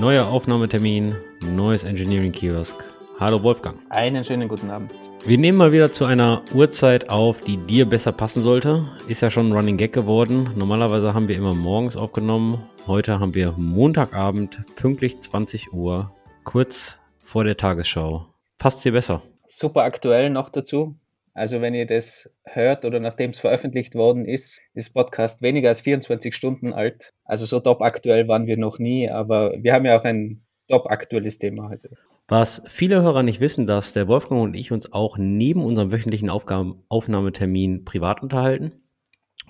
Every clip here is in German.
Neuer Aufnahmetermin, neues Engineering Kiosk. Hallo Wolfgang. Einen schönen guten Abend. Wir nehmen mal wieder zu einer Uhrzeit auf, die dir besser passen sollte. Ist ja schon ein Running Gag geworden. Normalerweise haben wir immer morgens aufgenommen. Heute haben wir Montagabend, pünktlich 20 Uhr, kurz vor der Tagesschau. Passt dir besser? Super aktuell noch dazu. Also wenn ihr das hört oder nachdem es veröffentlicht worden ist, ist Podcast weniger als 24 Stunden alt. Also so top aktuell waren wir noch nie, aber wir haben ja auch ein top aktuelles Thema heute. Was viele Hörer nicht wissen, dass der Wolfgang und ich uns auch neben unserem wöchentlichen Aufgaben Aufnahmetermin privat unterhalten.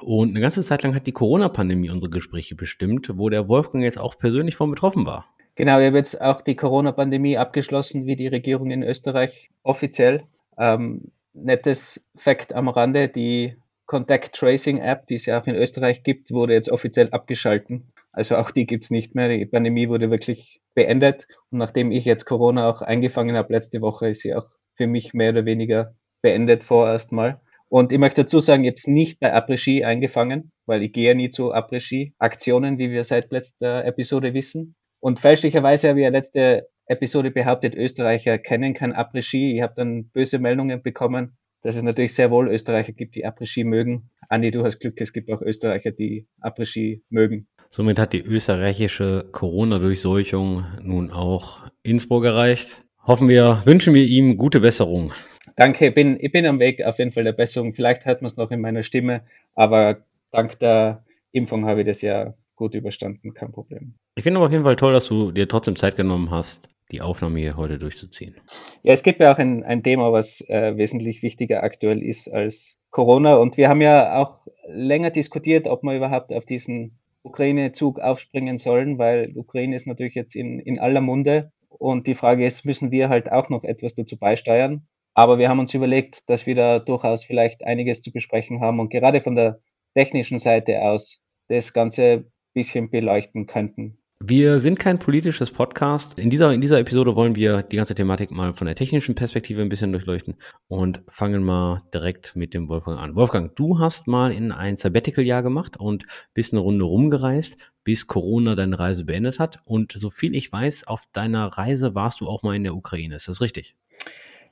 Und eine ganze Zeit lang hat die Corona-Pandemie unsere Gespräche bestimmt, wo der Wolfgang jetzt auch persönlich von betroffen war. Genau, ich habe jetzt auch die Corona-Pandemie abgeschlossen, wie die Regierung in Österreich offiziell. Ähm, nettes Fact am Rande, die Contact Tracing App, die es ja auch in Österreich gibt, wurde jetzt offiziell abgeschalten. Also auch die gibt es nicht mehr. Die Pandemie wurde wirklich beendet. Und nachdem ich jetzt Corona auch eingefangen habe letzte Woche, ist sie auch für mich mehr oder weniger beendet vorerst mal. Und ich möchte dazu sagen, jetzt nicht bei Après-Ski eingefangen, weil ich gehe nie zu Après-Ski-Aktionen, wie wir seit letzter Episode wissen. Und fälschlicherweise habe ich ja letzte Episode behauptet, Österreicher kennen kein Après-Ski. Ich habe dann böse Meldungen bekommen, dass es natürlich sehr wohl Österreicher gibt, die Après-Ski mögen. Andi, du hast Glück, es gibt auch Österreicher, die Après-Ski mögen. Somit hat die österreichische Corona-Durchseuchung nun auch Innsbruck erreicht. Hoffen wir, wünschen wir ihm gute Besserung. Danke, ich bin, ich bin am Weg auf jeden Fall der Besserung. Vielleicht hört man es noch in meiner Stimme, aber dank der Impfung habe ich das ja gut überstanden, kein Problem. Ich finde aber auf jeden Fall toll, dass du dir trotzdem Zeit genommen hast, die Aufnahme hier heute durchzuziehen. Ja, es gibt ja auch ein, ein Thema, was äh, wesentlich wichtiger aktuell ist als Corona. Und wir haben ja auch länger diskutiert, ob wir überhaupt auf diesen Ukraine-Zug aufspringen sollen, weil Ukraine ist natürlich jetzt in, in aller Munde. Und die Frage ist, müssen wir halt auch noch etwas dazu beisteuern? Aber wir haben uns überlegt, dass wir da durchaus vielleicht einiges zu besprechen haben und gerade von der technischen Seite aus das Ganze bisschen beleuchten könnten. Wir sind kein politisches Podcast. In dieser, in dieser Episode wollen wir die ganze Thematik mal von der technischen Perspektive ein bisschen durchleuchten und fangen mal direkt mit dem Wolfgang an. Wolfgang, du hast mal in ein Sabbatical-Jahr gemacht und bist eine Runde rumgereist, bis Corona deine Reise beendet hat. Und so viel ich weiß, auf deiner Reise warst du auch mal in der Ukraine. Ist das richtig?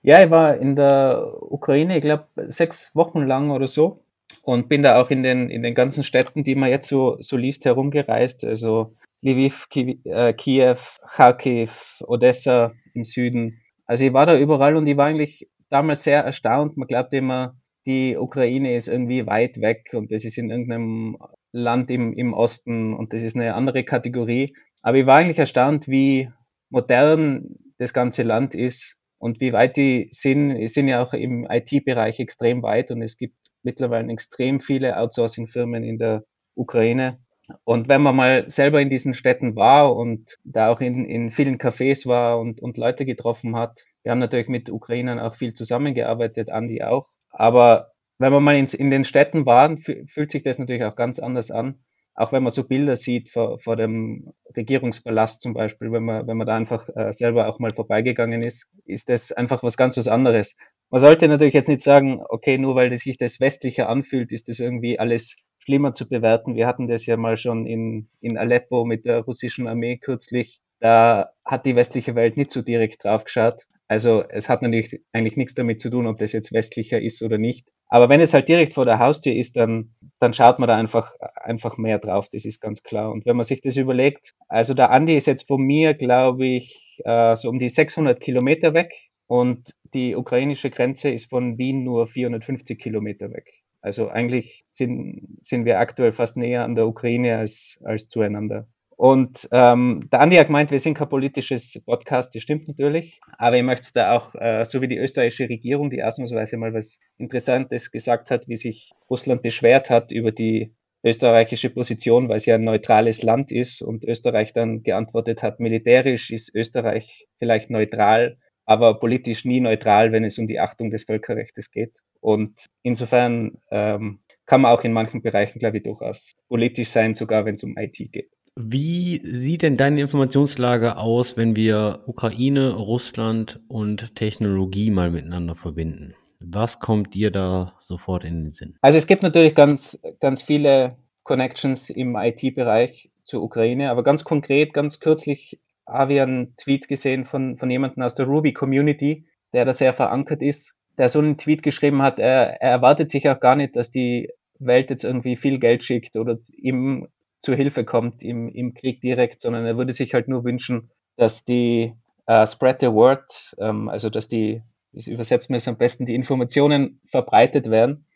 Ja, ich war in der Ukraine, ich glaube, sechs Wochen lang oder so und bin da auch in den, in den ganzen Städten, die man jetzt so, so liest, herumgereist. Also Lviv, äh, Kiew, Kharkiv, Odessa im Süden. Also ich war da überall und ich war eigentlich damals sehr erstaunt. Man glaubt immer, die Ukraine ist irgendwie weit weg und das ist in irgendeinem Land im, im Osten und das ist eine andere Kategorie. Aber ich war eigentlich erstaunt, wie modern das ganze Land ist und wie weit die sind. Die sind ja auch im IT-Bereich extrem weit und es gibt mittlerweile extrem viele Outsourcing-Firmen in der Ukraine. Und wenn man mal selber in diesen Städten war und da auch in, in vielen Cafés war und, und Leute getroffen hat, wir haben natürlich mit Ukrainern auch viel zusammengearbeitet, Andi auch. Aber wenn man mal in, in den Städten war, fühlt sich das natürlich auch ganz anders an. Auch wenn man so Bilder sieht vor, vor dem Regierungspalast zum Beispiel, wenn man, wenn man da einfach äh, selber auch mal vorbeigegangen ist, ist das einfach was ganz was anderes. Man sollte natürlich jetzt nicht sagen, okay, nur weil das sich das westlicher anfühlt, ist das irgendwie alles schlimmer zu bewerten. Wir hatten das ja mal schon in, in Aleppo mit der russischen Armee kürzlich. Da hat die westliche Welt nicht so direkt drauf geschaut. Also es hat natürlich eigentlich nichts damit zu tun, ob das jetzt westlicher ist oder nicht. Aber wenn es halt direkt vor der Haustür ist, dann, dann schaut man da einfach, einfach mehr drauf, das ist ganz klar. Und wenn man sich das überlegt, also der Andi ist jetzt von mir, glaube ich, äh, so um die 600 Kilometer weg und die ukrainische Grenze ist von Wien nur 450 Kilometer weg. Also eigentlich sind, sind wir aktuell fast näher an der Ukraine als, als zueinander. Und ähm, der Andi hat gemeint, wir sind kein politisches Podcast, das stimmt natürlich. Aber ich möchte da auch, äh, so wie die österreichische Regierung, die ausnahmsweise mal was Interessantes gesagt hat, wie sich Russland beschwert hat über die österreichische Position, weil es ja ein neutrales Land ist und Österreich dann geantwortet hat, militärisch ist Österreich vielleicht neutral, aber politisch nie neutral, wenn es um die Achtung des Völkerrechts geht. Und insofern ähm, kann man auch in manchen Bereichen, glaube ich, durchaus politisch sein, sogar wenn es um IT geht. Wie sieht denn deine Informationslage aus, wenn wir Ukraine, Russland und Technologie mal miteinander verbinden? Was kommt dir da sofort in den Sinn? Also es gibt natürlich ganz, ganz viele Connections im IT-Bereich zur Ukraine, aber ganz konkret, ganz kürzlich Avian Tweet gesehen von, von jemandem aus der Ruby Community, der da sehr verankert ist, der so einen Tweet geschrieben hat, er, er erwartet sich auch gar nicht, dass die Welt jetzt irgendwie viel Geld schickt oder ihm zur Hilfe kommt im, im Krieg direkt, sondern er würde sich halt nur wünschen, dass die uh, Spread the Word, ähm, also dass die, ich übersetze mir es am besten, die Informationen verbreitet werden.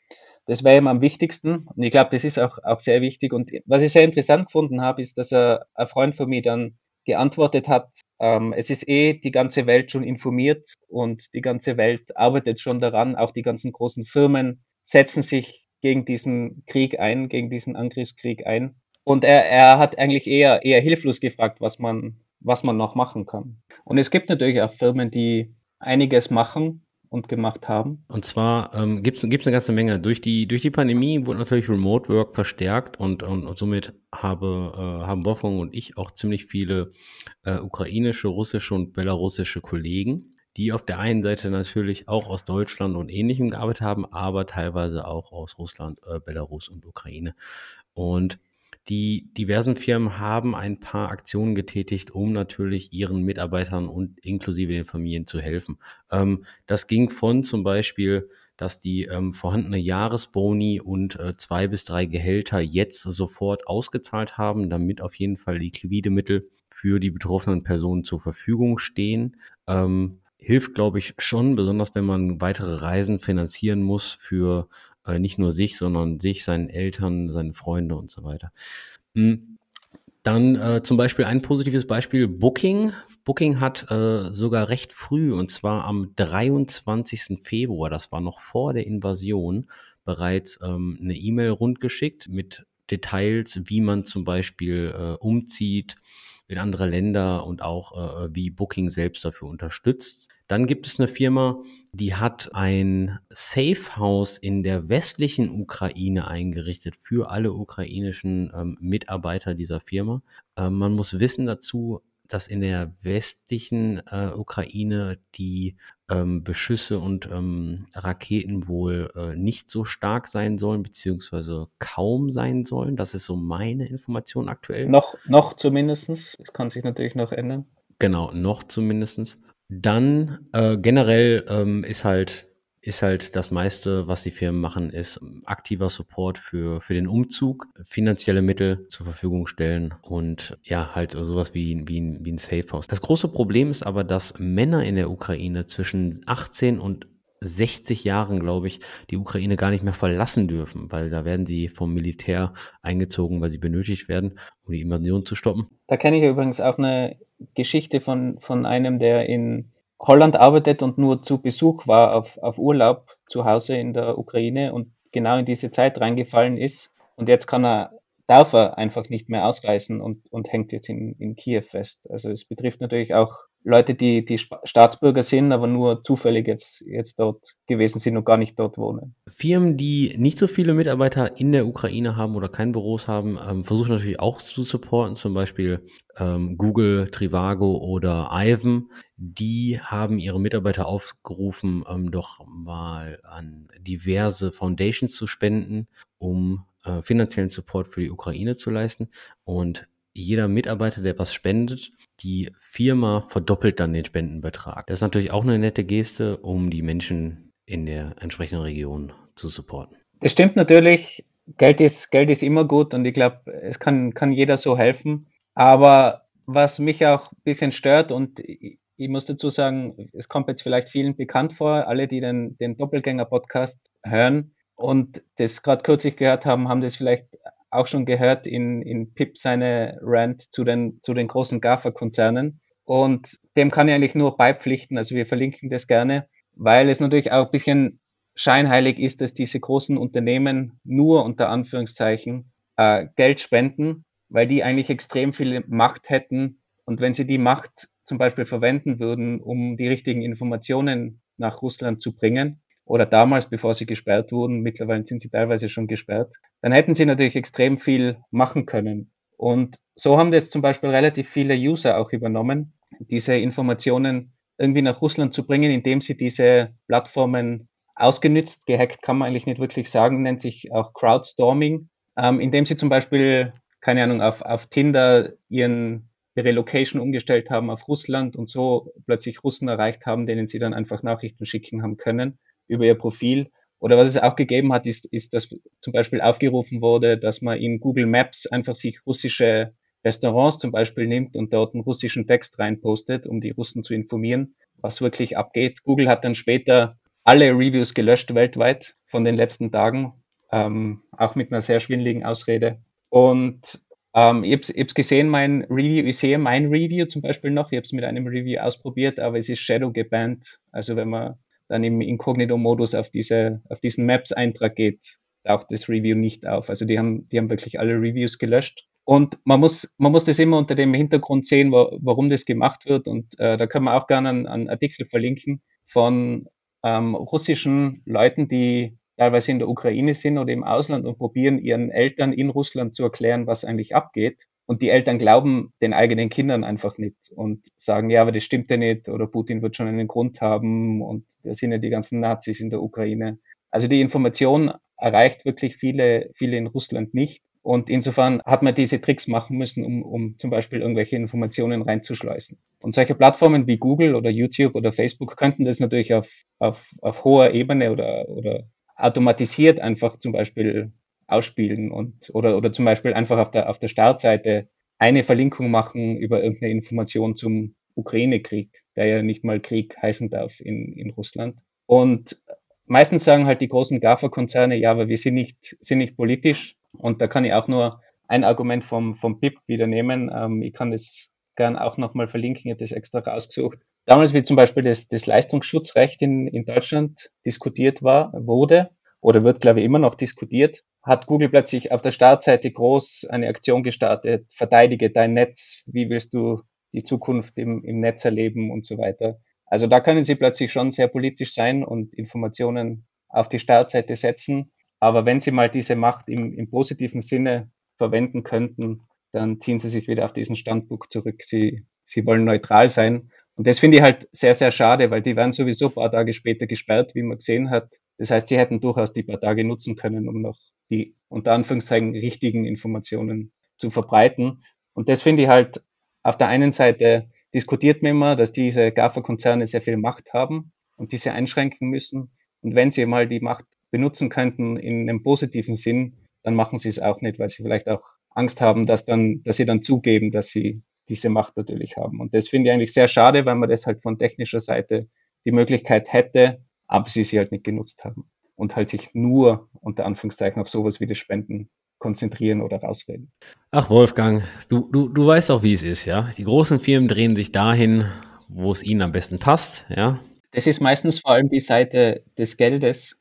Das wäre ihm am wichtigsten und ich glaube, das ist auch, auch sehr wichtig. Und was ich sehr interessant gefunden habe, ist, dass er, ein Freund von mir dann geantwortet hat, ähm, es ist eh die ganze Welt schon informiert und die ganze Welt arbeitet schon daran, auch die ganzen großen Firmen setzen sich gegen diesen Krieg ein, gegen diesen Angriffskrieg ein. Und er, er hat eigentlich eher, eher hilflos gefragt, was man, was man noch machen kann. Und es gibt natürlich auch Firmen, die einiges machen und gemacht haben. Und zwar ähm, gibt es eine ganze Menge. Durch die, durch die Pandemie wurde natürlich Remote Work verstärkt und, und, und somit habe, äh, haben Wolfgang und ich auch ziemlich viele äh, ukrainische, russische und belarussische Kollegen, die auf der einen Seite natürlich auch aus Deutschland und ähnlichem gearbeitet haben, aber teilweise auch aus Russland, äh, Belarus und Ukraine. Und die diversen Firmen haben ein paar Aktionen getätigt, um natürlich ihren Mitarbeitern und inklusive den Familien zu helfen. Ähm, das ging von zum Beispiel, dass die ähm, vorhandene Jahresboni und äh, zwei bis drei Gehälter jetzt sofort ausgezahlt haben, damit auf jeden Fall liquide Mittel für die betroffenen Personen zur Verfügung stehen. Ähm, hilft, glaube ich, schon, besonders wenn man weitere Reisen finanzieren muss für äh, nicht nur sich, sondern sich, seinen Eltern, seine Freunde und so weiter. Hm. Dann äh, zum Beispiel ein positives Beispiel, Booking. Booking hat äh, sogar recht früh, und zwar am 23. Februar, das war noch vor der Invasion, bereits ähm, eine E-Mail rundgeschickt mit Details, wie man zum Beispiel äh, umzieht in andere Länder und auch äh, wie Booking selbst dafür unterstützt. Dann gibt es eine Firma, die hat ein Safe House in der westlichen Ukraine eingerichtet für alle ukrainischen ähm, Mitarbeiter dieser Firma. Ähm, man muss wissen dazu, dass in der westlichen äh, Ukraine die ähm, Beschüsse und ähm, Raketen wohl äh, nicht so stark sein sollen, beziehungsweise kaum sein sollen. Das ist so meine Information aktuell. Noch, noch zumindestens. Das kann sich natürlich noch ändern. Genau, noch zumindestens. Dann äh, generell ähm, ist halt ist halt das meiste, was die Firmen machen, ist aktiver Support für, für den Umzug, finanzielle Mittel zur Verfügung stellen und ja, halt sowas wie, wie, wie ein Safe House. Das große Problem ist aber, dass Männer in der Ukraine zwischen 18 und 60 Jahren, glaube ich, die Ukraine gar nicht mehr verlassen dürfen, weil da werden sie vom Militär eingezogen, weil sie benötigt werden, um die Invasion zu stoppen. Da kenne ich übrigens auch eine Geschichte von, von einem, der in Holland arbeitet und nur zu Besuch war auf, auf Urlaub zu Hause in der Ukraine und genau in diese Zeit reingefallen ist. Und jetzt kann er darf er einfach nicht mehr ausreisen und, und hängt jetzt in, in Kiew fest. Also es betrifft natürlich auch Leute, die, die Staatsbürger sind, aber nur zufällig jetzt, jetzt dort gewesen sind und gar nicht dort wohnen. Firmen, die nicht so viele Mitarbeiter in der Ukraine haben oder kein Büros haben, ähm, versuchen natürlich auch zu supporten, zum Beispiel ähm, Google, Trivago oder Ivan. Die haben ihre Mitarbeiter aufgerufen, ähm, doch mal an diverse Foundations zu spenden, um äh, finanziellen Support für die Ukraine zu leisten. Und jeder Mitarbeiter, der was spendet, die Firma verdoppelt dann den Spendenbetrag. Das ist natürlich auch eine nette Geste, um die Menschen in der entsprechenden Region zu supporten. Das stimmt natürlich. Geld ist, Geld ist immer gut und ich glaube, es kann, kann jeder so helfen. Aber was mich auch ein bisschen stört und ich, ich muss dazu sagen, es kommt jetzt vielleicht vielen bekannt vor, alle, die den, den Doppelgänger-Podcast hören, und das gerade kürzlich gehört haben, haben das vielleicht auch schon gehört in, in Pip seine Rant zu den, zu den großen GAFA-Konzernen. Und dem kann ich eigentlich nur beipflichten. Also wir verlinken das gerne, weil es natürlich auch ein bisschen scheinheilig ist, dass diese großen Unternehmen nur unter Anführungszeichen äh, Geld spenden, weil die eigentlich extrem viel Macht hätten. Und wenn sie die Macht zum Beispiel verwenden würden, um die richtigen Informationen nach Russland zu bringen, oder damals, bevor sie gesperrt wurden, mittlerweile sind sie teilweise schon gesperrt, dann hätten sie natürlich extrem viel machen können. Und so haben das zum Beispiel relativ viele User auch übernommen, diese Informationen irgendwie nach Russland zu bringen, indem sie diese Plattformen ausgenützt, gehackt kann man eigentlich nicht wirklich sagen, nennt sich auch Crowdstorming, ähm, indem sie zum Beispiel, keine Ahnung, auf, auf Tinder ihren ihre Location umgestellt haben auf Russland und so plötzlich Russen erreicht haben, denen sie dann einfach Nachrichten schicken haben können über ihr Profil. Oder was es auch gegeben hat, ist, ist, dass zum Beispiel aufgerufen wurde, dass man in Google Maps einfach sich russische Restaurants zum Beispiel nimmt und dort einen russischen Text reinpostet, um die Russen zu informieren, was wirklich abgeht. Google hat dann später alle Reviews gelöscht weltweit von den letzten Tagen, ähm, auch mit einer sehr schwindeligen Ausrede. Und ähm, ich habe es gesehen, mein Review, ich sehe mein Review zum Beispiel noch, ich habe es mit einem Review ausprobiert, aber es ist Shadow gebannt. Also wenn man dann im Inkognito-Modus auf, diese, auf diesen Maps-Eintrag geht, taucht das Review nicht auf. Also die haben, die haben wirklich alle Reviews gelöscht. Und man muss, man muss das immer unter dem Hintergrund sehen, wo, warum das gemacht wird. Und äh, da können wir auch gerne einen, einen Artikel verlinken von ähm, russischen Leuten, die teilweise in der Ukraine sind oder im Ausland und probieren ihren Eltern in Russland zu erklären, was eigentlich abgeht. Und die Eltern glauben den eigenen Kindern einfach nicht und sagen, ja, aber das stimmt ja nicht oder Putin wird schon einen Grund haben und da sind ja die ganzen Nazis in der Ukraine. Also die Information erreicht wirklich viele, viele in Russland nicht. Und insofern hat man diese Tricks machen müssen, um, um zum Beispiel irgendwelche Informationen reinzuschleusen. Und solche Plattformen wie Google oder YouTube oder Facebook könnten das natürlich auf, auf, auf hoher Ebene oder, oder automatisiert einfach zum Beispiel ausspielen und oder, oder zum Beispiel einfach auf der, auf der Startseite eine Verlinkung machen über irgendeine Information zum Ukraine-Krieg, der ja nicht mal Krieg heißen darf in, in Russland. Und meistens sagen halt die großen GAFA-Konzerne, ja, aber wir sind nicht, sind nicht politisch. Und da kann ich auch nur ein Argument vom, vom BIP wieder nehmen. Ähm, ich kann das gern auch nochmal verlinken, ich habe das extra rausgesucht. Damals, wie zum Beispiel das, das Leistungsschutzrecht in, in Deutschland diskutiert war, wurde oder wird, glaube ich, immer noch diskutiert, hat Google plötzlich auf der Startseite groß eine Aktion gestartet, verteidige dein Netz, wie willst du die Zukunft im, im Netz erleben und so weiter. Also da können sie plötzlich schon sehr politisch sein und Informationen auf die Startseite setzen. Aber wenn sie mal diese Macht im, im positiven Sinne verwenden könnten, dann ziehen sie sich wieder auf diesen Standpunkt zurück. Sie, sie wollen neutral sein. Und das finde ich halt sehr, sehr schade, weil die werden sowieso ein paar Tage später gesperrt, wie man gesehen hat. Das heißt, sie hätten durchaus die paar Tage nutzen können, um noch die unter Anführungszeichen richtigen Informationen zu verbreiten. Und das finde ich halt auf der einen Seite diskutiert man immer, dass diese GAFA-Konzerne sehr viel Macht haben und diese einschränken müssen. Und wenn sie mal die Macht benutzen könnten in einem positiven Sinn, dann machen sie es auch nicht, weil sie vielleicht auch Angst haben, dass dann, dass sie dann zugeben, dass sie diese Macht natürlich haben. Und das finde ich eigentlich sehr schade, weil man das halt von technischer Seite die Möglichkeit hätte, aber sie sie halt nicht genutzt haben und halt sich nur unter Anführungszeichen auf sowas wie das Spenden konzentrieren oder rausreden. Ach Wolfgang, du, du, du weißt doch, wie es ist, ja. Die großen Firmen drehen sich dahin, wo es ihnen am besten passt, ja. Das ist meistens vor allem die Seite des Geldes.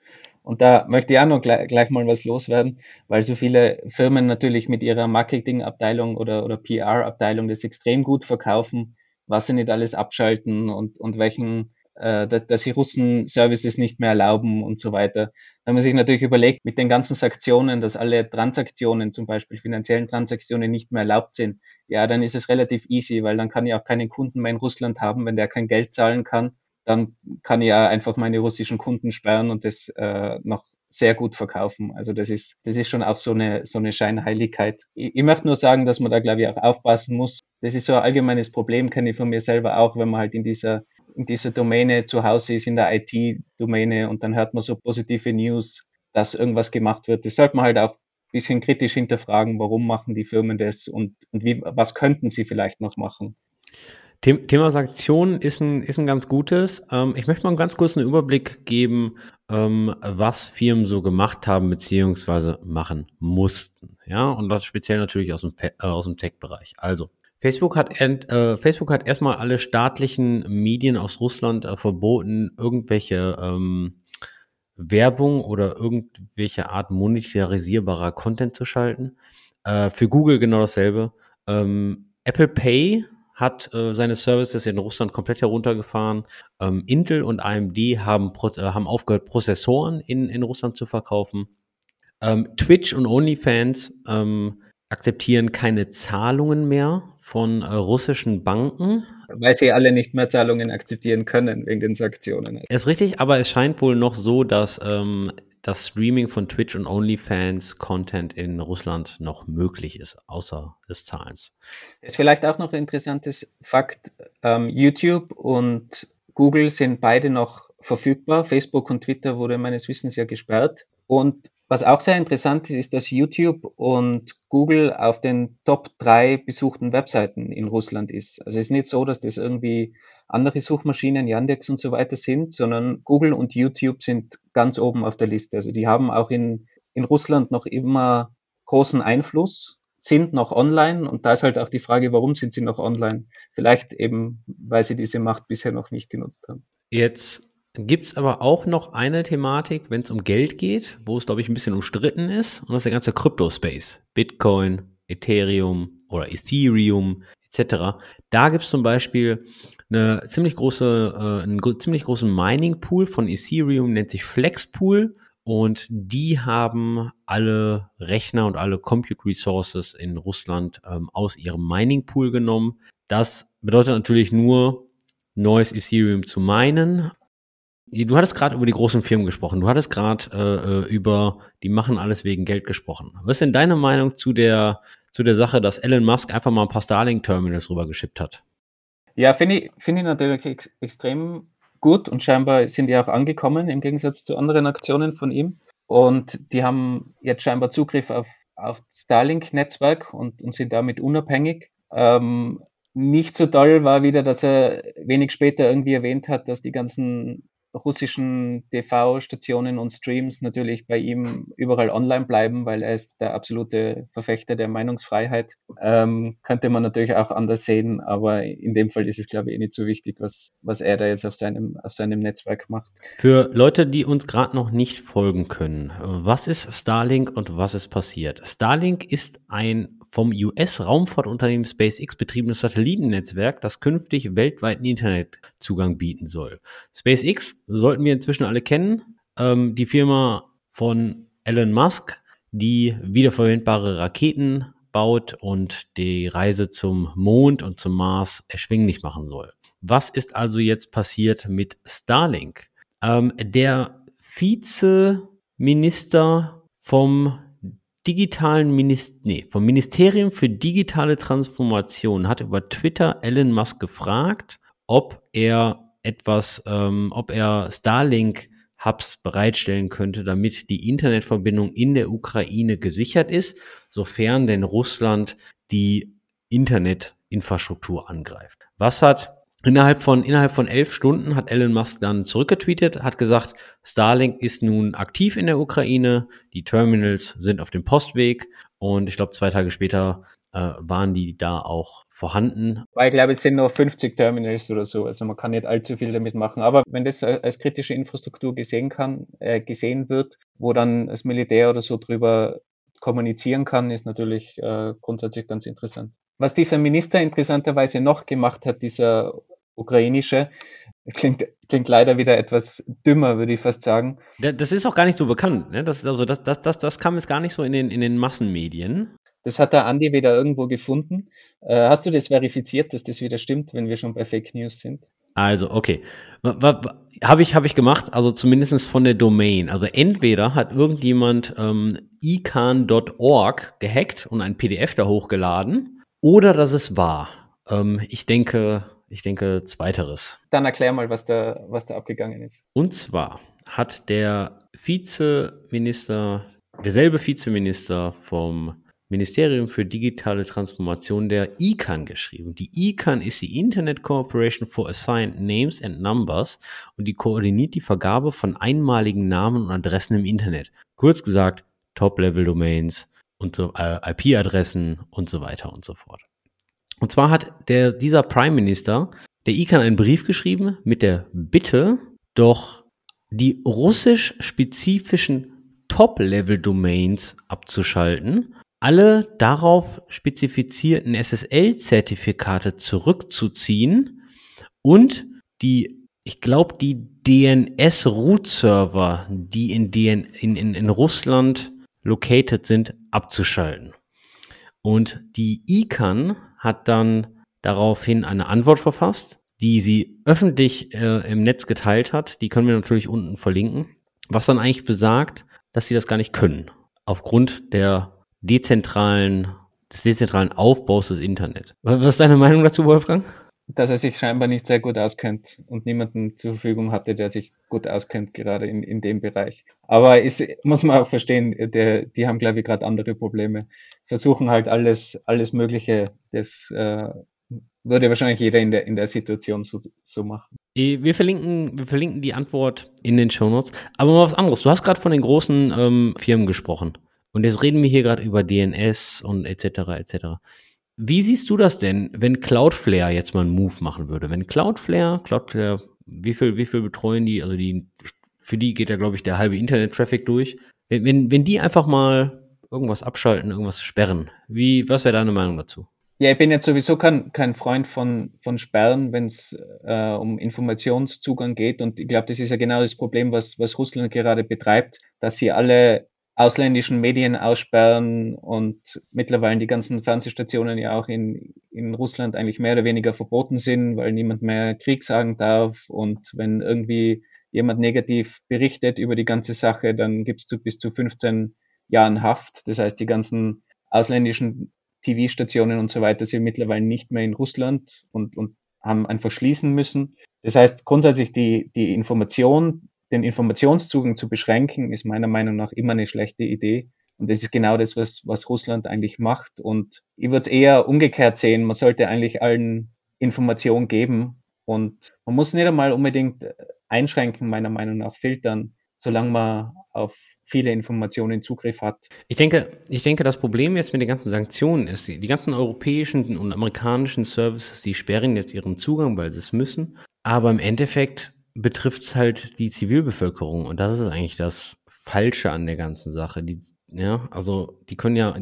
Und da möchte ich auch noch gleich, gleich mal was loswerden, weil so viele Firmen natürlich mit ihrer Marketingabteilung oder, oder PR-Abteilung das extrem gut verkaufen, was sie nicht alles abschalten und, und welchen äh, dass, die Russen Services nicht mehr erlauben und so weiter. Wenn man sich natürlich überlegt, mit den ganzen Sanktionen, dass alle Transaktionen, zum Beispiel finanziellen Transaktionen nicht mehr erlaubt sind, ja, dann ist es relativ easy, weil dann kann ich auch keinen Kunden mehr in Russland haben, wenn der kein Geld zahlen kann. Dann kann ich ja einfach meine russischen Kunden sperren und das äh, noch sehr gut verkaufen. Also das ist, das ist schon auch so eine, so eine Scheinheiligkeit. Ich, ich möchte nur sagen, dass man da, glaube ich, auch aufpassen muss. Das ist so ein allgemeines Problem, kenne ich von mir selber auch, wenn man halt in dieser in dieser Domäne zu Hause ist, in der IT-Domäne und dann hört man so positive News, dass irgendwas gemacht wird. Das sollte man halt auch ein bisschen kritisch hinterfragen, warum machen die Firmen das und, und wie, was könnten sie vielleicht noch machen. Thema Sanktionen ist ein, ist ein ganz gutes. Ähm, ich möchte mal einen ganz kurzen Überblick geben, ähm, was Firmen so gemacht haben beziehungsweise machen mussten. Ja, und das speziell natürlich aus dem, äh, dem Tech-Bereich. Also, Facebook hat, äh, Facebook hat erstmal alle staatlichen Medien aus Russland äh, verboten, irgendwelche ähm, Werbung oder irgendwelche Art monetarisierbarer Content zu schalten. Äh, für Google genau dasselbe. Ähm, Apple Pay hat äh, seine Services in Russland komplett heruntergefahren. Ähm, Intel und AMD haben, äh, haben aufgehört, Prozessoren in, in Russland zu verkaufen. Ähm, Twitch und OnlyFans ähm, akzeptieren keine Zahlungen mehr von äh, russischen Banken. Weil sie alle nicht mehr Zahlungen akzeptieren können wegen den Sanktionen. Ist richtig, aber es scheint wohl noch so, dass ähm, das Streaming von Twitch und OnlyFans-Content in Russland noch möglich ist, außer des Zahlens. Ist vielleicht auch noch ein interessantes Fakt. Ähm, YouTube und Google sind beide noch verfügbar. Facebook und Twitter wurde meines Wissens ja gesperrt. Und was auch sehr interessant ist, ist, dass YouTube und Google auf den Top 3 besuchten Webseiten in Russland ist. Also es ist nicht so, dass das irgendwie andere Suchmaschinen, Yandex und so weiter sind, sondern Google und YouTube sind ganz oben auf der Liste. Also die haben auch in, in Russland noch immer großen Einfluss, sind noch online und da ist halt auch die Frage, warum sind sie noch online? Vielleicht eben, weil sie diese Macht bisher noch nicht genutzt haben. Jetzt gibt es aber auch noch eine Thematik, wenn es um Geld geht, wo es, glaube ich, ein bisschen umstritten ist, und das ist der ganze Crypto-Space. Bitcoin, Ethereum oder Ethereum etc. Da gibt es zum Beispiel eine ziemlich große, äh, einen ziemlich großen Mining-Pool von Ethereum, nennt sich Flexpool. Und die haben alle Rechner und alle Compute Resources in Russland ähm, aus ihrem Mining Pool genommen. Das bedeutet natürlich nur, neues Ethereum zu minen. Du hattest gerade über die großen Firmen gesprochen. Du hattest gerade äh, äh, über, die machen alles wegen Geld gesprochen. Was ist denn deine Meinung zu der, zu der Sache, dass Elon Musk einfach mal ein paar Starlink-Terminals rübergeschippt hat? Ja, finde ich, finde ich natürlich ex extrem gut und scheinbar sind die auch angekommen im Gegensatz zu anderen Aktionen von ihm. Und die haben jetzt scheinbar Zugriff auf, auf Starlink-Netzwerk und, und sind damit unabhängig. Ähm, nicht so toll war wieder, dass er wenig später irgendwie erwähnt hat, dass die ganzen russischen TV-Stationen und Streams natürlich bei ihm überall online bleiben, weil er ist der absolute Verfechter der Meinungsfreiheit. Ähm, könnte man natürlich auch anders sehen, aber in dem Fall ist es, glaube ich, eh nicht so wichtig, was, was er da jetzt auf seinem, auf seinem Netzwerk macht. Für Leute, die uns gerade noch nicht folgen können, was ist Starlink und was ist passiert? Starlink ist ein vom US-Raumfahrtunternehmen SpaceX betriebenes Satellitennetzwerk, das künftig weltweiten Internetzugang bieten soll. SpaceX sollten wir inzwischen alle kennen. Ähm, die Firma von Elon Musk, die wiederverwendbare Raketen baut und die Reise zum Mond und zum Mars erschwinglich machen soll. Was ist also jetzt passiert mit Starlink? Ähm, der Vizeminister vom digitalen Minister, nee, vom Ministerium für digitale Transformation hat über Twitter Elon Musk gefragt, ob er etwas, ähm, ob er Starlink Hubs bereitstellen könnte, damit die Internetverbindung in der Ukraine gesichert ist, sofern denn Russland die Internetinfrastruktur angreift. Was hat Innerhalb von, innerhalb von elf Stunden hat Elon Musk dann zurückgetweetet, hat gesagt, Starlink ist nun aktiv in der Ukraine, die Terminals sind auf dem Postweg und ich glaube, zwei Tage später äh, waren die da auch vorhanden. Ich glaube, es sind nur 50 Terminals oder so, also man kann nicht allzu viel damit machen. Aber wenn das als kritische Infrastruktur gesehen kann, äh, gesehen wird, wo dann das Militär oder so drüber kommunizieren kann, ist natürlich äh, grundsätzlich ganz interessant. Was dieser Minister interessanterweise noch gemacht hat, dieser ukrainische, klingt, klingt leider wieder etwas dümmer, würde ich fast sagen. Das ist auch gar nicht so bekannt. Ne? Das, also das, das, das, das kam jetzt gar nicht so in den, in den Massenmedien. Das hat der Andi wieder irgendwo gefunden. Äh, hast du das verifiziert, dass das wieder stimmt, wenn wir schon bei Fake News sind? Also, okay. Habe ich, hab ich gemacht, also zumindest von der Domain. Also entweder hat irgendjemand ähm, ican.org gehackt und ein PDF da hochgeladen oder dass es war. Ähm, ich denke, ich denke zweiteres. Dann erklär mal, was da, was da abgegangen ist. Und zwar hat der Vizeminister, derselbe Vizeminister vom Ministerium für digitale Transformation der ICANN geschrieben. Die ICANN ist die Internet Corporation for Assigned Names and Numbers und die koordiniert die Vergabe von einmaligen Namen und Adressen im Internet. Kurz gesagt, Top-Level-Domains, und so, äh, IP-Adressen und so weiter und so fort. Und zwar hat der, dieser Prime Minister der ICANN einen Brief geschrieben mit der Bitte, doch die russisch-spezifischen Top-Level-Domains abzuschalten, alle darauf spezifizierten SSL-Zertifikate zurückzuziehen und die, ich glaube, die DNS-Root-Server, die in, DN, in, in, in Russland located sind, abzuschalten. Und die ICANN hat dann daraufhin eine Antwort verfasst, die sie öffentlich äh, im Netz geteilt hat. Die können wir natürlich unten verlinken. Was dann eigentlich besagt, dass sie das gar nicht können. Aufgrund der dezentralen, des dezentralen Aufbaus des Internet. Was ist deine Meinung dazu, Wolfgang? Dass er sich scheinbar nicht sehr gut auskennt und niemanden zur Verfügung hatte, der sich gut auskennt, gerade in, in dem Bereich. Aber es muss man auch verstehen, der, die haben, glaube ich, gerade andere Probleme. Versuchen halt alles, alles Mögliche. Das äh, würde wahrscheinlich jeder in der, in der Situation so, so machen. Wir verlinken, wir verlinken die Antwort in den Show Notes. Aber mal was anderes. Du hast gerade von den großen ähm, Firmen gesprochen. Und jetzt reden wir hier gerade über DNS und etc. etc. Wie siehst du das denn, wenn Cloudflare jetzt mal einen Move machen würde? Wenn Cloudflare, Cloudflare, wie viel, wie viel betreuen die? Also die, für die geht ja, glaube ich, der halbe Internet-Traffic durch. Wenn, wenn, wenn die einfach mal irgendwas abschalten, irgendwas sperren, wie, was wäre deine Meinung dazu? Ja, ich bin jetzt sowieso kein, kein Freund von, von Sperren, wenn es äh, um Informationszugang geht. Und ich glaube, das ist ja genau das Problem, was, was Russland gerade betreibt, dass sie alle ausländischen Medien aussperren und mittlerweile die ganzen Fernsehstationen ja auch in, in Russland eigentlich mehr oder weniger verboten sind, weil niemand mehr Krieg sagen darf. Und wenn irgendwie jemand negativ berichtet über die ganze Sache, dann gibt es bis zu 15 Jahren Haft. Das heißt, die ganzen ausländischen TV-Stationen und so weiter sind mittlerweile nicht mehr in Russland und, und haben einfach schließen müssen. Das heißt, grundsätzlich die, die Information, den Informationszugang zu beschränken, ist meiner Meinung nach immer eine schlechte Idee. Und das ist genau das, was, was Russland eigentlich macht. Und ich würde es eher umgekehrt sehen. Man sollte eigentlich allen Informationen geben. Und man muss nicht einmal unbedingt einschränken, meiner Meinung nach, filtern, solange man auf viele Informationen Zugriff hat. Ich denke, ich denke, das Problem jetzt mit den ganzen Sanktionen ist, die ganzen europäischen und amerikanischen Services, die sperren jetzt ihren Zugang, weil sie es müssen. Aber im Endeffekt betrifft es halt die Zivilbevölkerung und das ist eigentlich das Falsche an der ganzen Sache. Die, ja, also die können ja,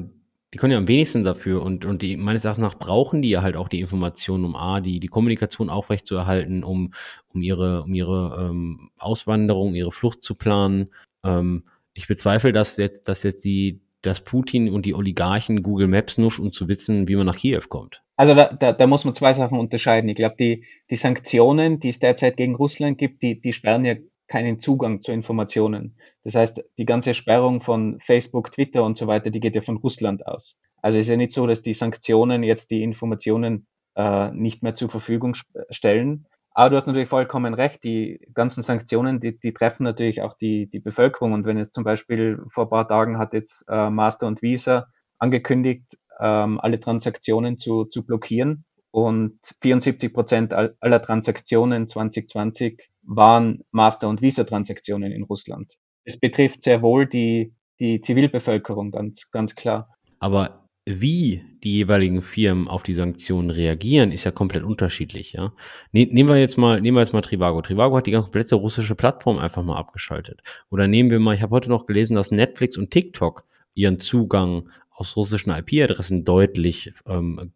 die können ja am wenigsten dafür und, und die, meines Erachtens nach brauchen die ja halt auch die Informationen, um A, die, die Kommunikation aufrechtzuerhalten, um, um ihre, um ihre ähm, Auswanderung, ihre Flucht zu planen. Ähm, ich bezweifle, dass jetzt, dass jetzt die, dass Putin und die Oligarchen Google Maps nutzen, um zu wissen, wie man nach Kiew kommt. Also da, da, da muss man zwei Sachen unterscheiden. Ich glaube, die, die Sanktionen, die es derzeit gegen Russland gibt, die, die sperren ja keinen Zugang zu Informationen. Das heißt, die ganze Sperrung von Facebook, Twitter und so weiter, die geht ja von Russland aus. Also es ist ja nicht so, dass die Sanktionen jetzt die Informationen äh, nicht mehr zur Verfügung stellen. Aber du hast natürlich vollkommen recht, die ganzen Sanktionen, die, die treffen natürlich auch die, die Bevölkerung. Und wenn jetzt zum Beispiel vor ein paar Tagen hat jetzt äh, Master und Visa angekündigt, ähm, alle Transaktionen zu, zu blockieren. Und 74 Prozent aller Transaktionen 2020 waren Master- und Visa-Transaktionen in Russland. Es betrifft sehr wohl die, die Zivilbevölkerung, ganz, ganz klar. Aber wie die jeweiligen Firmen auf die Sanktionen reagieren, ist ja komplett unterschiedlich. Ja? Ne, nehmen wir jetzt mal, nehmen wir jetzt mal Trivago. Trivago hat die ganze komplette russische Plattform einfach mal abgeschaltet. Oder nehmen wir mal, ich habe heute noch gelesen, dass Netflix und TikTok ihren Zugang aus russischen IP-Adressen deutlich ähm,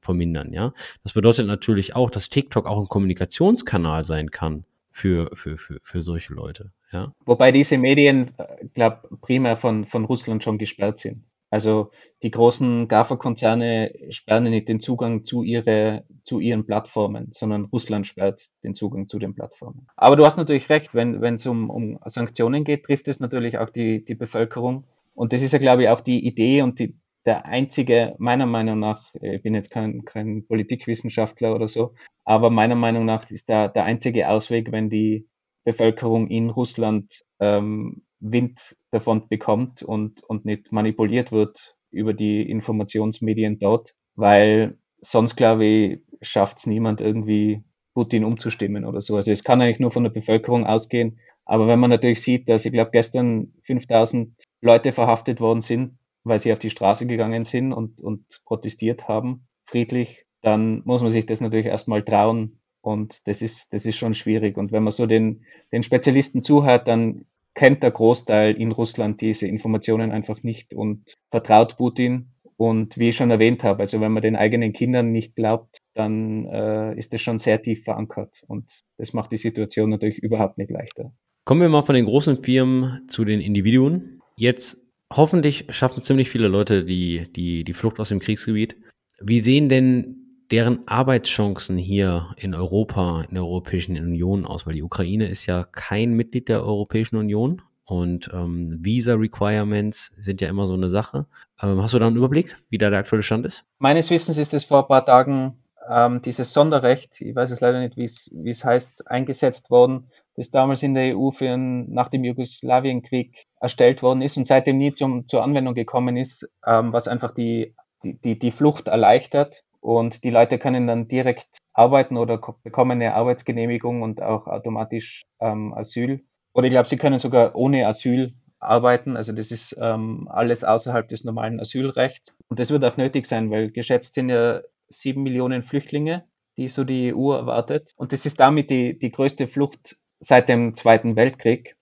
vermindern. Ja, das bedeutet natürlich auch, dass TikTok auch ein Kommunikationskanal sein kann für für für, für solche Leute. Ja. Wobei diese Medien, äh, glaube primär von von Russland schon gesperrt sind. Also die großen GAFA-Konzerne sperren nicht den Zugang zu, ihre, zu ihren Plattformen, sondern Russland sperrt den Zugang zu den Plattformen. Aber du hast natürlich recht, wenn es um, um Sanktionen geht, trifft es natürlich auch die, die Bevölkerung. Und das ist ja, glaube ich, auch die Idee und die, der einzige, meiner Meinung nach, ich bin jetzt kein, kein Politikwissenschaftler oder so, aber meiner Meinung nach ist da der einzige Ausweg, wenn die Bevölkerung in Russland ähm, Wind davon bekommt und, und nicht manipuliert wird über die Informationsmedien dort, weil sonst, glaube ich, schafft es niemand irgendwie Putin umzustimmen oder so. Also es kann eigentlich nur von der Bevölkerung ausgehen. Aber wenn man natürlich sieht, dass ich glaube gestern 5000 Leute verhaftet worden sind, weil sie auf die Straße gegangen sind und, und protestiert haben, friedlich, dann muss man sich das natürlich erstmal trauen. Und das ist, das ist schon schwierig. Und wenn man so den, den Spezialisten zuhört, dann kennt der Großteil in Russland diese Informationen einfach nicht und vertraut Putin. Und wie ich schon erwähnt habe, also wenn man den eigenen Kindern nicht glaubt, dann äh, ist das schon sehr tief verankert. Und das macht die Situation natürlich überhaupt nicht leichter. Kommen wir mal von den großen Firmen zu den Individuen. Jetzt hoffentlich schaffen ziemlich viele Leute die, die, die Flucht aus dem Kriegsgebiet. Wie sehen denn deren Arbeitschancen hier in Europa, in der Europäischen Union aus? Weil die Ukraine ist ja kein Mitglied der Europäischen Union. und ähm, Visa-Requirements sind ja immer so eine Sache. Ähm, hast du da einen Überblick, wie da der aktuelle Stand ist? Meines Wissens ist es vor ein paar Tagen ähm, dieses Sonderrecht, ich weiß es leider nicht, wie es heißt, eingesetzt worden, das damals in der EU für einen, nach dem Jugoslawienkrieg erstellt worden ist und seitdem nie zum, zur Anwendung gekommen ist, ähm, was einfach die, die, die, die Flucht erleichtert. Und die Leute können dann direkt arbeiten oder bekommen eine Arbeitsgenehmigung und auch automatisch ähm, Asyl. Oder ich glaube, sie können sogar ohne Asyl arbeiten. Also das ist ähm, alles außerhalb des normalen Asylrechts. Und das wird auch nötig sein, weil geschätzt sind ja sieben Millionen Flüchtlinge, die so die EU erwartet. Und das ist damit die, die größte Flucht seit dem Zweiten Weltkrieg.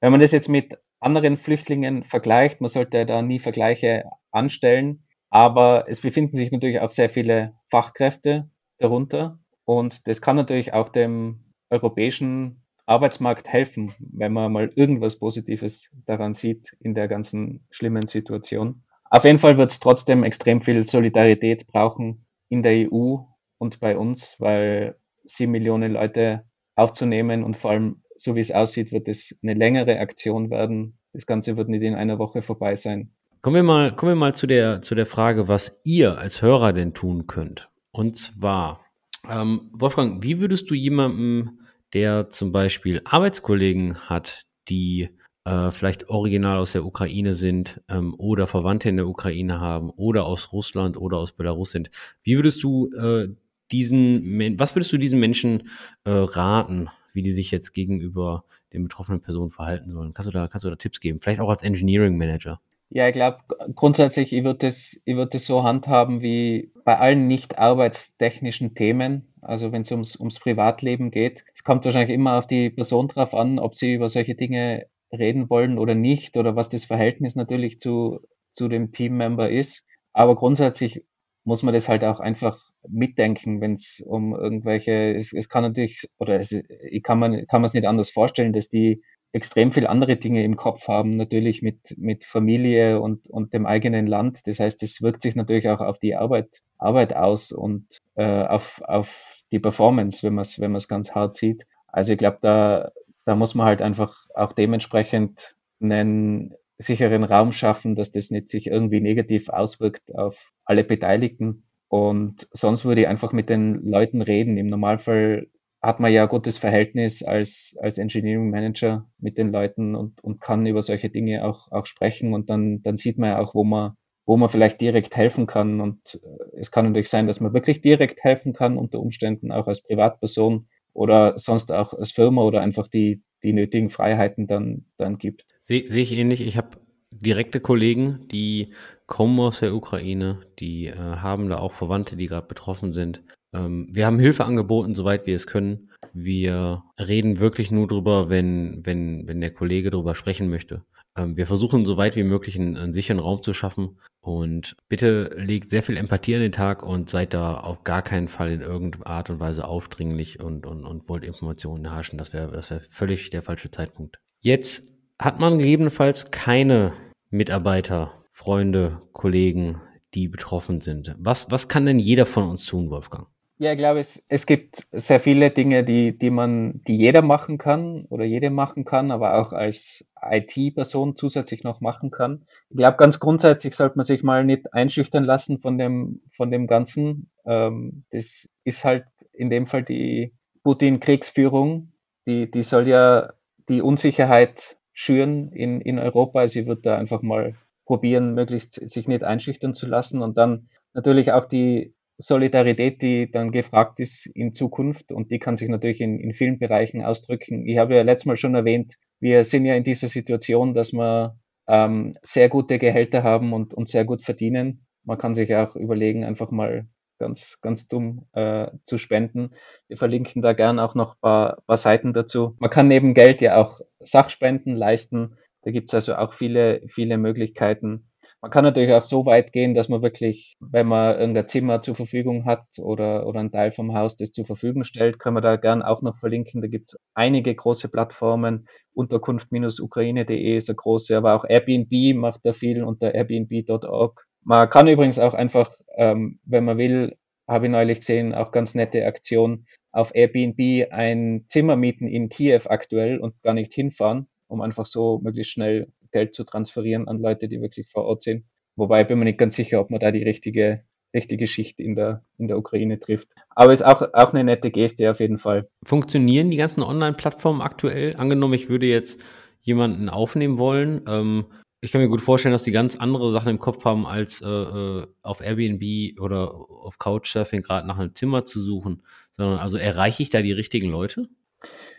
Wenn man das jetzt mit anderen Flüchtlingen vergleicht, man sollte da nie Vergleiche anstellen, aber es befinden sich natürlich auch sehr viele Fachkräfte darunter und das kann natürlich auch dem europäischen Arbeitsmarkt helfen, wenn man mal irgendwas Positives daran sieht in der ganzen schlimmen Situation. Auf jeden Fall wird es trotzdem extrem viel Solidarität brauchen in der EU und bei uns, weil sieben Millionen Leute aufzunehmen und vor allem, so wie es aussieht, wird es eine längere Aktion werden. Das Ganze wird nicht in einer Woche vorbei sein. Kommen wir mal, kommen wir mal zu der, zu der Frage, was ihr als Hörer denn tun könnt. Und zwar, ähm, Wolfgang, wie würdest du jemandem, der zum Beispiel Arbeitskollegen hat, die äh, vielleicht original aus der Ukraine sind ähm, oder Verwandte in der Ukraine haben oder aus Russland oder aus Belarus sind. Wie würdest du äh, diesen, was würdest du diesen Menschen äh, raten, wie die sich jetzt gegenüber den betroffenen Personen verhalten sollen? Kannst du da, kannst du da Tipps geben? Vielleicht auch als Engineering Manager. Ja, ich glaube, grundsätzlich, ich würde ich würd so handhaben wie bei allen nicht arbeitstechnischen Themen. Also wenn es ums, ums Privatleben geht. Es kommt wahrscheinlich immer auf die Person drauf an, ob sie über solche Dinge reden wollen oder nicht oder was das Verhältnis natürlich zu, zu dem Teammember ist. Aber grundsätzlich muss man das halt auch einfach mitdenken, wenn es um irgendwelche, es, es kann natürlich, oder es, ich kann man kann man es nicht anders vorstellen, dass die extrem viel andere Dinge im Kopf haben, natürlich mit, mit Familie und, und dem eigenen Land. Das heißt, es wirkt sich natürlich auch auf die Arbeit, Arbeit aus und äh, auf, auf die Performance, wenn man es wenn ganz hart sieht. Also ich glaube, da, da muss man halt einfach auch dementsprechend einen sicheren Raum schaffen, dass das nicht sich irgendwie negativ auswirkt auf alle Beteiligten. Und sonst würde ich einfach mit den Leuten reden. Im Normalfall hat man ja ein gutes Verhältnis als, als Engineering Manager mit den Leuten und, und kann über solche Dinge auch, auch sprechen. Und dann, dann sieht man ja auch, wo man, wo man vielleicht direkt helfen kann. Und äh, es kann natürlich sein, dass man wirklich direkt helfen kann, unter Umständen auch als Privatperson oder sonst auch als Firma oder einfach die, die nötigen Freiheiten dann, dann gibt. Sehe seh ich ähnlich. Ich habe direkte Kollegen, die kommen aus der Ukraine, die äh, haben da auch Verwandte, die gerade betroffen sind. Ähm, wir haben Hilfe angeboten, soweit wir es können. Wir reden wirklich nur drüber, wenn, wenn, wenn der Kollege drüber sprechen möchte. Ähm, wir versuchen, so weit wie möglich einen, einen, sicheren Raum zu schaffen. Und bitte legt sehr viel Empathie an den Tag und seid da auf gar keinen Fall in irgendeiner Art und Weise aufdringlich und, und, und wollt Informationen haschen. Das wäre das wär völlig der falsche Zeitpunkt. Jetzt hat man gegebenenfalls keine Mitarbeiter, Freunde, Kollegen, die betroffen sind. Was, was kann denn jeder von uns tun, Wolfgang? Ja, ich glaube, es, es gibt sehr viele Dinge, die, die man, die jeder machen kann oder jede machen kann, aber auch als IT-Person zusätzlich noch machen kann. Ich glaube, ganz grundsätzlich sollte man sich mal nicht einschüchtern lassen von dem, von dem Ganzen. Ähm, das ist halt in dem Fall die Putin-Kriegsführung. Die, die soll ja die Unsicherheit schüren in, in Europa. Also ich würde da einfach mal probieren, möglichst sich nicht einschüchtern zu lassen und dann natürlich auch die Solidarität, die dann gefragt ist in Zukunft und die kann sich natürlich in, in vielen Bereichen ausdrücken. Ich habe ja letztes Mal schon erwähnt, wir sind ja in dieser Situation, dass wir ähm, sehr gute Gehälter haben und, und sehr gut verdienen. Man kann sich auch überlegen, einfach mal ganz, ganz dumm äh, zu spenden. Wir verlinken da gern auch noch ein paar, paar Seiten dazu. Man kann neben Geld ja auch Sachspenden leisten. Da gibt es also auch viele, viele Möglichkeiten. Man kann natürlich auch so weit gehen, dass man wirklich, wenn man irgendein Zimmer zur Verfügung hat oder, oder ein Teil vom Haus das zur Verfügung stellt, kann man da gern auch noch verlinken. Da gibt es einige große Plattformen. Unterkunft-ukraine.de ist eine große, aber auch Airbnb macht da viel unter airbnb.org. Man kann übrigens auch einfach, ähm, wenn man will, habe ich neulich gesehen, auch ganz nette Aktion, auf Airbnb ein Zimmer mieten in Kiew aktuell und gar nicht hinfahren um einfach so möglichst schnell Geld zu transferieren an Leute, die wirklich vor Ort sind. Wobei bin mir nicht ganz sicher, ob man da die richtige, richtige Schicht in der, in der Ukraine trifft. Aber ist auch, auch eine nette Geste auf jeden Fall. Funktionieren die ganzen Online-Plattformen aktuell? Angenommen, ich würde jetzt jemanden aufnehmen wollen. Ähm, ich kann mir gut vorstellen, dass die ganz andere Sachen im Kopf haben, als äh, äh auf Airbnb oder auf Couchsurfing gerade nach einem Zimmer zu suchen. Sondern also erreiche ich da die richtigen Leute?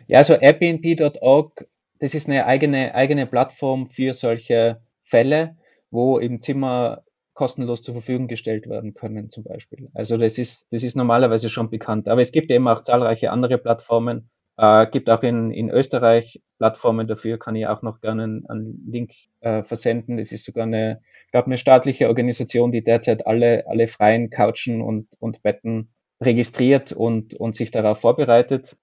Ja, also Airbnb.org, das ist eine eigene, eigene Plattform für solche Fälle wo eben Zimmer kostenlos zur Verfügung gestellt werden können, zum Beispiel. Also das ist, das ist normalerweise schon bekannt. Aber es gibt eben auch zahlreiche andere Plattformen. Äh, gibt auch in, in Österreich Plattformen dafür, kann ich auch noch gerne einen, einen Link äh, versenden. Das ist sogar eine, ich eine staatliche Organisation, die derzeit alle, alle freien Couchen und, und Betten registriert und, und sich darauf vorbereitet.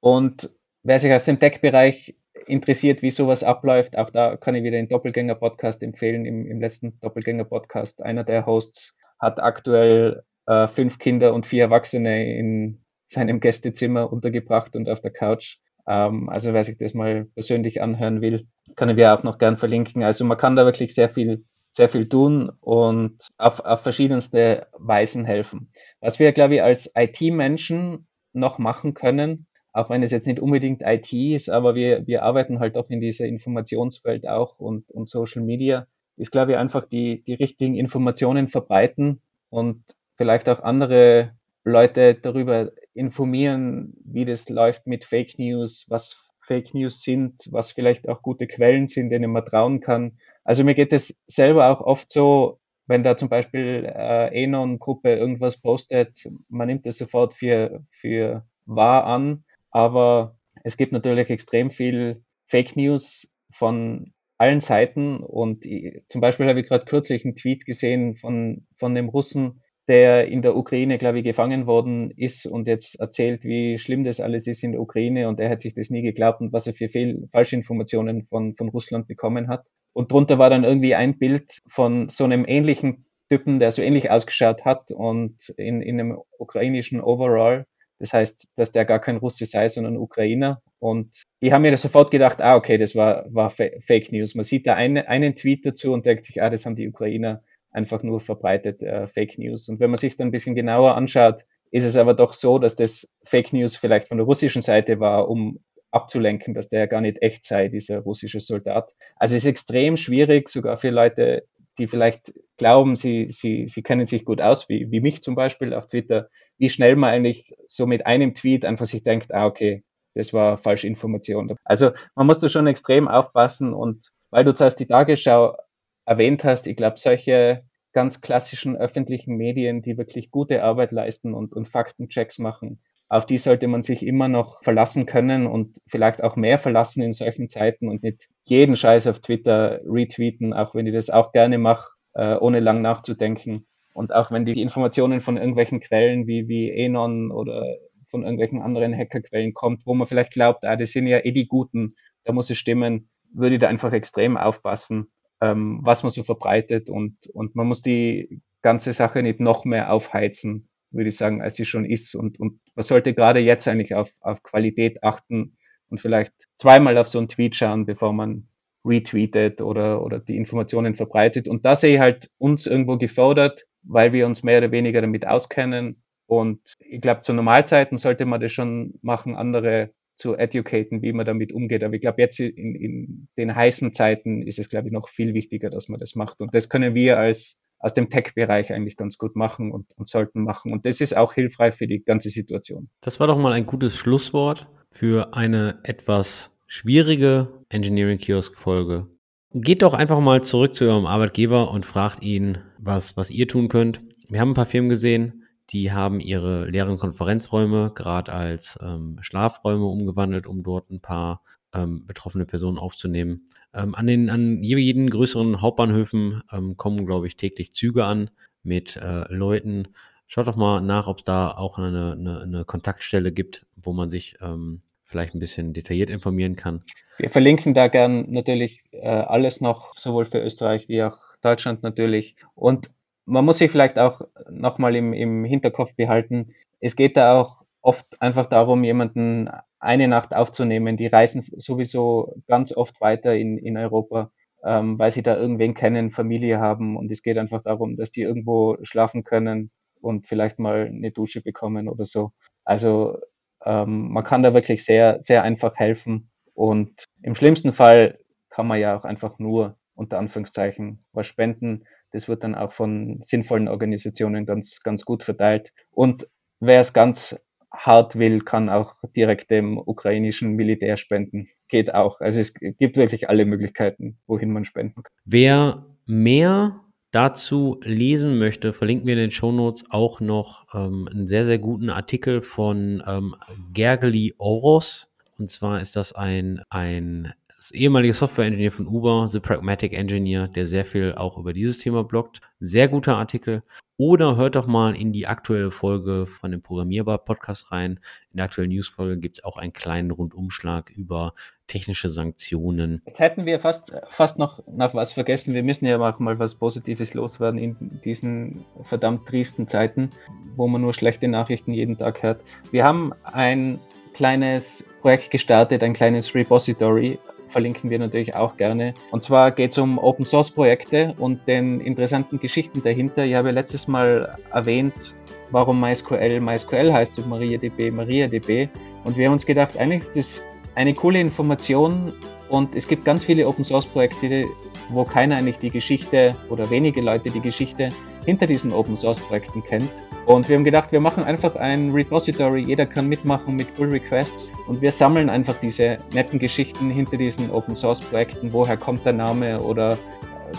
Und wer sich aus dem Tech-Bereich interessiert, wie sowas abläuft, auch da kann ich wieder den Doppelgänger-Podcast empfehlen. Im, im letzten Doppelgänger-Podcast, einer der Hosts hat aktuell äh, fünf Kinder und vier Erwachsene in seinem Gästezimmer untergebracht und auf der Couch. Ähm, also wer sich das mal persönlich anhören will, können wir auch noch gern verlinken. Also man kann da wirklich sehr viel sehr viel tun und auf, auf verschiedenste Weisen helfen. Was wir, glaube ich, als IT-Menschen noch machen können, auch wenn es jetzt nicht unbedingt IT ist, aber wir, wir arbeiten halt auch in dieser Informationswelt auch und, und Social Media, ist, glaube ich, einfach die, die richtigen Informationen verbreiten und vielleicht auch andere Leute darüber informieren, wie das läuft mit Fake News, was Fake News sind, was vielleicht auch gute Quellen sind, denen man trauen kann. Also mir geht es selber auch oft so, wenn da zum Beispiel äh, Enon-Gruppe irgendwas postet, man nimmt es sofort für, für wahr an aber es gibt natürlich extrem viel Fake News von allen Seiten. Und zum Beispiel habe ich gerade kürzlich einen Tweet gesehen von, von dem Russen, der in der Ukraine, glaube ich, gefangen worden ist und jetzt erzählt, wie schlimm das alles ist in der Ukraine. Und er hat sich das nie geglaubt und was er für Fehl Falschinformationen von, von Russland bekommen hat. Und drunter war dann irgendwie ein Bild von so einem ähnlichen Typen, der so ähnlich ausgeschaut hat und in, in einem ukrainischen Overall das heißt, dass der gar kein Russe sei, sondern Ukrainer. Und ich habe mir sofort gedacht, ah, okay, das war, war Fake News. Man sieht da eine, einen Tweet dazu und denkt sich, ah, das haben die Ukrainer einfach nur verbreitet, äh, Fake News. Und wenn man sich dann ein bisschen genauer anschaut, ist es aber doch so, dass das Fake News vielleicht von der russischen Seite war, um abzulenken, dass der gar nicht echt sei, dieser russische Soldat. Also es ist extrem schwierig, sogar für Leute, die vielleicht glauben, sie, sie, sie kennen sich gut aus, wie, wie mich zum Beispiel auf Twitter, wie schnell man eigentlich so mit einem Tweet einfach sich denkt, ah, okay, das war falsche Information. Also man muss da schon extrem aufpassen und weil du zuerst die Tagesschau erwähnt hast, ich glaube, solche ganz klassischen öffentlichen Medien, die wirklich gute Arbeit leisten und, und Faktenchecks machen, auf die sollte man sich immer noch verlassen können und vielleicht auch mehr verlassen in solchen Zeiten und nicht jeden Scheiß auf Twitter retweeten, auch wenn ich das auch gerne mache, äh, ohne lang nachzudenken. Und auch wenn die Informationen von irgendwelchen Quellen wie, wie Enon oder von irgendwelchen anderen Hackerquellen kommt, wo man vielleicht glaubt, ah, das sind ja eh die Guten, da muss es stimmen, würde ich da einfach extrem aufpassen, ähm, was man so verbreitet und, und man muss die ganze Sache nicht noch mehr aufheizen, würde ich sagen, als sie schon ist. Und, und man sollte gerade jetzt eigentlich auf, auf Qualität achten und vielleicht zweimal auf so einen Tweet schauen, bevor man retweetet oder, oder die Informationen verbreitet. Und da sehe ich halt uns irgendwo gefordert, weil wir uns mehr oder weniger damit auskennen. Und ich glaube, zu Normalzeiten sollte man das schon machen, andere zu educaten, wie man damit umgeht. Aber ich glaube, jetzt in, in den heißen Zeiten ist es, glaube ich, noch viel wichtiger, dass man das macht. Und das können wir als aus dem Tech-Bereich eigentlich ganz gut machen und, und sollten machen. Und das ist auch hilfreich für die ganze Situation. Das war doch mal ein gutes Schlusswort für eine etwas schwierige Engineering Kiosk Folge. Geht doch einfach mal zurück zu eurem Arbeitgeber und fragt ihn, was, was ihr tun könnt. Wir haben ein paar Firmen gesehen, die haben ihre leeren Konferenzräume gerade als ähm, Schlafräume umgewandelt, um dort ein paar ähm, betroffene Personen aufzunehmen. Ähm, an den an jeden größeren Hauptbahnhöfen ähm, kommen, glaube ich, täglich Züge an mit äh, Leuten. Schaut doch mal nach, ob es da auch eine, eine, eine, Kontaktstelle gibt, wo man sich ähm, vielleicht ein bisschen detailliert informieren kann. Wir verlinken da gern natürlich äh, alles noch, sowohl für Österreich wie auch Deutschland natürlich. Und man muss sich vielleicht auch nochmal im, im Hinterkopf behalten, es geht da auch oft einfach darum, jemanden eine Nacht aufzunehmen. Die reisen sowieso ganz oft weiter in, in Europa, ähm, weil sie da irgendwen kennen, Familie haben und es geht einfach darum, dass die irgendwo schlafen können und vielleicht mal eine Dusche bekommen oder so. Also ähm, man kann da wirklich sehr, sehr einfach helfen und im schlimmsten Fall kann man ja auch einfach nur unter Anführungszeichen was spenden. Das wird dann auch von sinnvollen Organisationen ganz, ganz gut verteilt. Und wer es ganz hart will, kann auch direkt dem ukrainischen Militär spenden. Geht auch. Also es gibt wirklich alle Möglichkeiten, wohin man spenden kann. Wer mehr dazu lesen möchte, verlinken wir in den Shownotes auch noch ähm, einen sehr, sehr guten Artikel von ähm, Gergely Oros. Und zwar ist das ein, ein ehemaliger Software-Engineer von Uber, The Pragmatic Engineer, der sehr viel auch über dieses Thema bloggt. Sehr guter Artikel. Oder hört doch mal in die aktuelle Folge von dem Programmierbar-Podcast rein. In der aktuellen News-Folge gibt es auch einen kleinen Rundumschlag über technische Sanktionen. Jetzt hätten wir fast, fast noch, noch was vergessen. Wir müssen ja auch mal was Positives loswerden in diesen verdammt tristen Zeiten, wo man nur schlechte Nachrichten jeden Tag hört. Wir haben ein kleines Projekt gestartet, ein kleines Repository verlinken wir natürlich auch gerne. Und zwar geht es um Open Source Projekte und den interessanten Geschichten dahinter. Ich habe letztes Mal erwähnt, warum MySQL MySQL heißt und MariaDB MariaDB. Und wir haben uns gedacht, eigentlich ist das eine coole Information und es gibt ganz viele Open Source Projekte, wo keiner eigentlich die Geschichte oder wenige Leute die Geschichte hinter diesen Open Source Projekten kennt. Und wir haben gedacht, wir machen einfach ein Repository, jeder kann mitmachen mit Pull Requests. Und wir sammeln einfach diese netten Geschichten hinter diesen Open Source Projekten, woher kommt der Name oder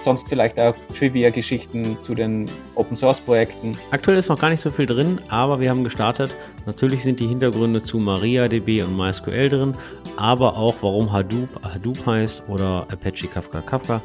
sonst vielleicht auch Trivia-Geschichten zu den Open Source Projekten. Aktuell ist noch gar nicht so viel drin, aber wir haben gestartet. Natürlich sind die Hintergründe zu MariaDB und MySQL drin, aber auch warum Hadoop Hadoop heißt oder Apache Kafka Kafka,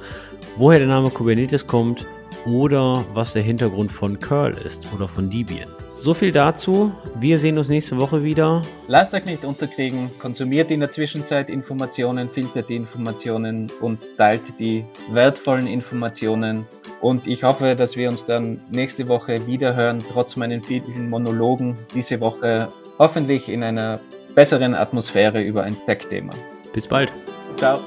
woher der Name Kubernetes kommt oder was der Hintergrund von Curl ist oder von Debian. So viel dazu. Wir sehen uns nächste Woche wieder. Lasst euch nicht unterkriegen. Konsumiert in der Zwischenzeit Informationen, filtert die Informationen und teilt die wertvollen Informationen. Und ich hoffe, dass wir uns dann nächste Woche wieder hören, trotz meinen vielen Monologen diese Woche. Hoffentlich in einer besseren Atmosphäre über ein Tech-Thema. Bis bald. Ciao.